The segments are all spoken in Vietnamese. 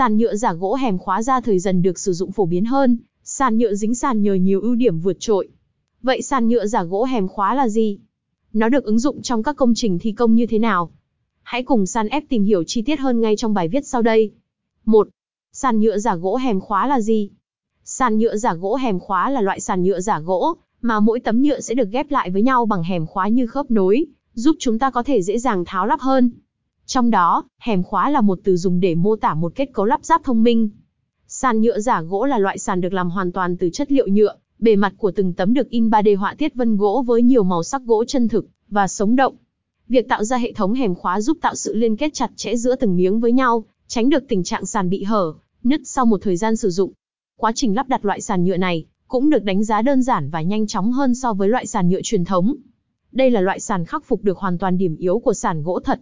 Sàn nhựa giả gỗ hẻm khóa ra thời dần được sử dụng phổ biến hơn, sàn nhựa dính sàn nhờ nhiều ưu điểm vượt trội. Vậy sàn nhựa giả gỗ hẻm khóa là gì? Nó được ứng dụng trong các công trình thi công như thế nào? Hãy cùng San F tìm hiểu chi tiết hơn ngay trong bài viết sau đây. 1. Sàn nhựa giả gỗ hẻm khóa là gì? Sàn nhựa giả gỗ hẻm khóa là loại sàn nhựa giả gỗ mà mỗi tấm nhựa sẽ được ghép lại với nhau bằng hẻm khóa như khớp nối, giúp chúng ta có thể dễ dàng tháo lắp hơn. Trong đó, hẻm khóa là một từ dùng để mô tả một kết cấu lắp ráp thông minh. Sàn nhựa giả gỗ là loại sàn được làm hoàn toàn từ chất liệu nhựa, bề mặt của từng tấm được in 3D họa tiết vân gỗ với nhiều màu sắc gỗ chân thực và sống động. Việc tạo ra hệ thống hẻm khóa giúp tạo sự liên kết chặt chẽ giữa từng miếng với nhau, tránh được tình trạng sàn bị hở, nứt sau một thời gian sử dụng. Quá trình lắp đặt loại sàn nhựa này cũng được đánh giá đơn giản và nhanh chóng hơn so với loại sàn nhựa truyền thống. Đây là loại sàn khắc phục được hoàn toàn điểm yếu của sàn gỗ thật.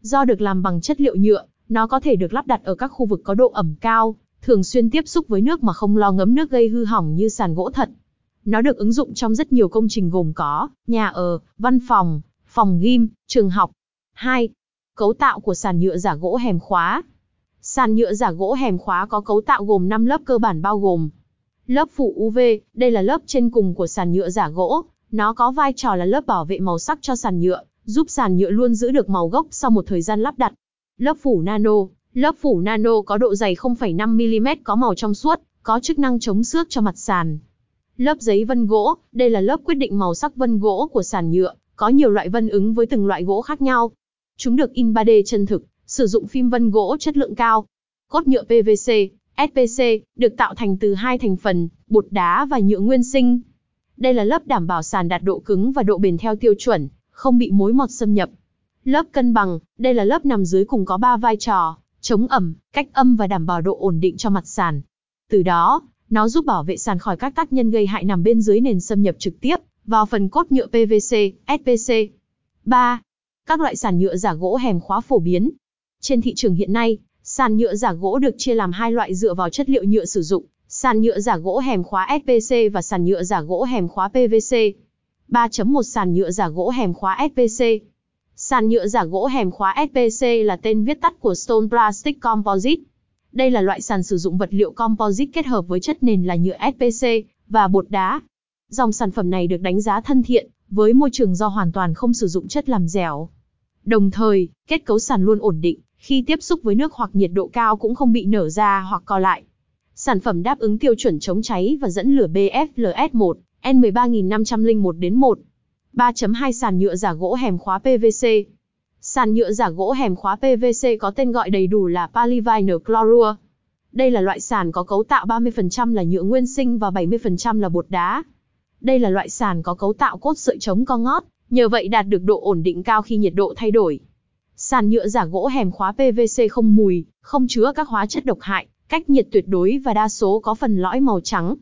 Do được làm bằng chất liệu nhựa, nó có thể được lắp đặt ở các khu vực có độ ẩm cao, thường xuyên tiếp xúc với nước mà không lo ngấm nước gây hư hỏng như sàn gỗ thật. Nó được ứng dụng trong rất nhiều công trình gồm có nhà ở, văn phòng, phòng gym, trường học. 2. Cấu tạo của sàn nhựa giả gỗ hẻm khóa. Sàn nhựa giả gỗ hẻm khóa có cấu tạo gồm 5 lớp cơ bản bao gồm Lớp phủ UV, đây là lớp trên cùng của sàn nhựa giả gỗ, nó có vai trò là lớp bảo vệ màu sắc cho sàn nhựa, giúp sàn nhựa luôn giữ được màu gốc sau một thời gian lắp đặt. Lớp phủ nano, lớp phủ nano có độ dày 0,5 mm có màu trong suốt, có chức năng chống xước cho mặt sàn. Lớp giấy vân gỗ, đây là lớp quyết định màu sắc vân gỗ của sàn nhựa, có nhiều loại vân ứng với từng loại gỗ khác nhau. Chúng được in 3D chân thực, sử dụng phim vân gỗ chất lượng cao. Cốt nhựa PVC, SPC, được tạo thành từ hai thành phần, bột đá và nhựa nguyên sinh. Đây là lớp đảm bảo sàn đạt độ cứng và độ bền theo tiêu chuẩn, không bị mối mọt xâm nhập. Lớp cân bằng, đây là lớp nằm dưới cùng có 3 vai trò, chống ẩm, cách âm và đảm bảo độ ổn định cho mặt sàn. Từ đó, nó giúp bảo vệ sàn khỏi các tác nhân gây hại nằm bên dưới nền xâm nhập trực tiếp vào phần cốt nhựa PVC, SPC. 3. Các loại sàn nhựa giả gỗ hẻm khóa phổ biến. Trên thị trường hiện nay, Sàn nhựa giả gỗ được chia làm hai loại dựa vào chất liệu nhựa sử dụng, sàn nhựa giả gỗ hẻm khóa SPC và sàn nhựa giả gỗ hẻm khóa PVC. 3.1 Sàn nhựa giả gỗ hẻm khóa SPC Sàn nhựa giả gỗ hẻm khóa SPC là tên viết tắt của Stone Plastic Composite. Đây là loại sàn sử dụng vật liệu composite kết hợp với chất nền là nhựa SPC và bột đá. Dòng sản phẩm này được đánh giá thân thiện với môi trường do hoàn toàn không sử dụng chất làm dẻo. Đồng thời, kết cấu sàn luôn ổn định, khi tiếp xúc với nước hoặc nhiệt độ cao cũng không bị nở ra hoặc co lại. Sản phẩm đáp ứng tiêu chuẩn chống cháy và dẫn lửa BFLS1, N13501 đến 1. 3.2 Sàn nhựa giả gỗ hẻm khóa PVC Sàn nhựa giả gỗ hẻm khóa PVC có tên gọi đầy đủ là polyvinyl chlorua. Đây là loại sàn có cấu tạo 30% là nhựa nguyên sinh và 70% là bột đá. Đây là loại sàn có cấu tạo cốt sợi chống co ngót, nhờ vậy đạt được độ ổn định cao khi nhiệt độ thay đổi. Sàn nhựa giả gỗ hẻm khóa PVC không mùi, không chứa các hóa chất độc hại, cách nhiệt tuyệt đối và đa số có phần lõi màu trắng.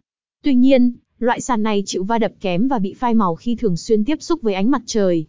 Tuy nhiên, loại sàn này chịu va đập kém và bị phai màu khi thường xuyên tiếp xúc với ánh mặt trời.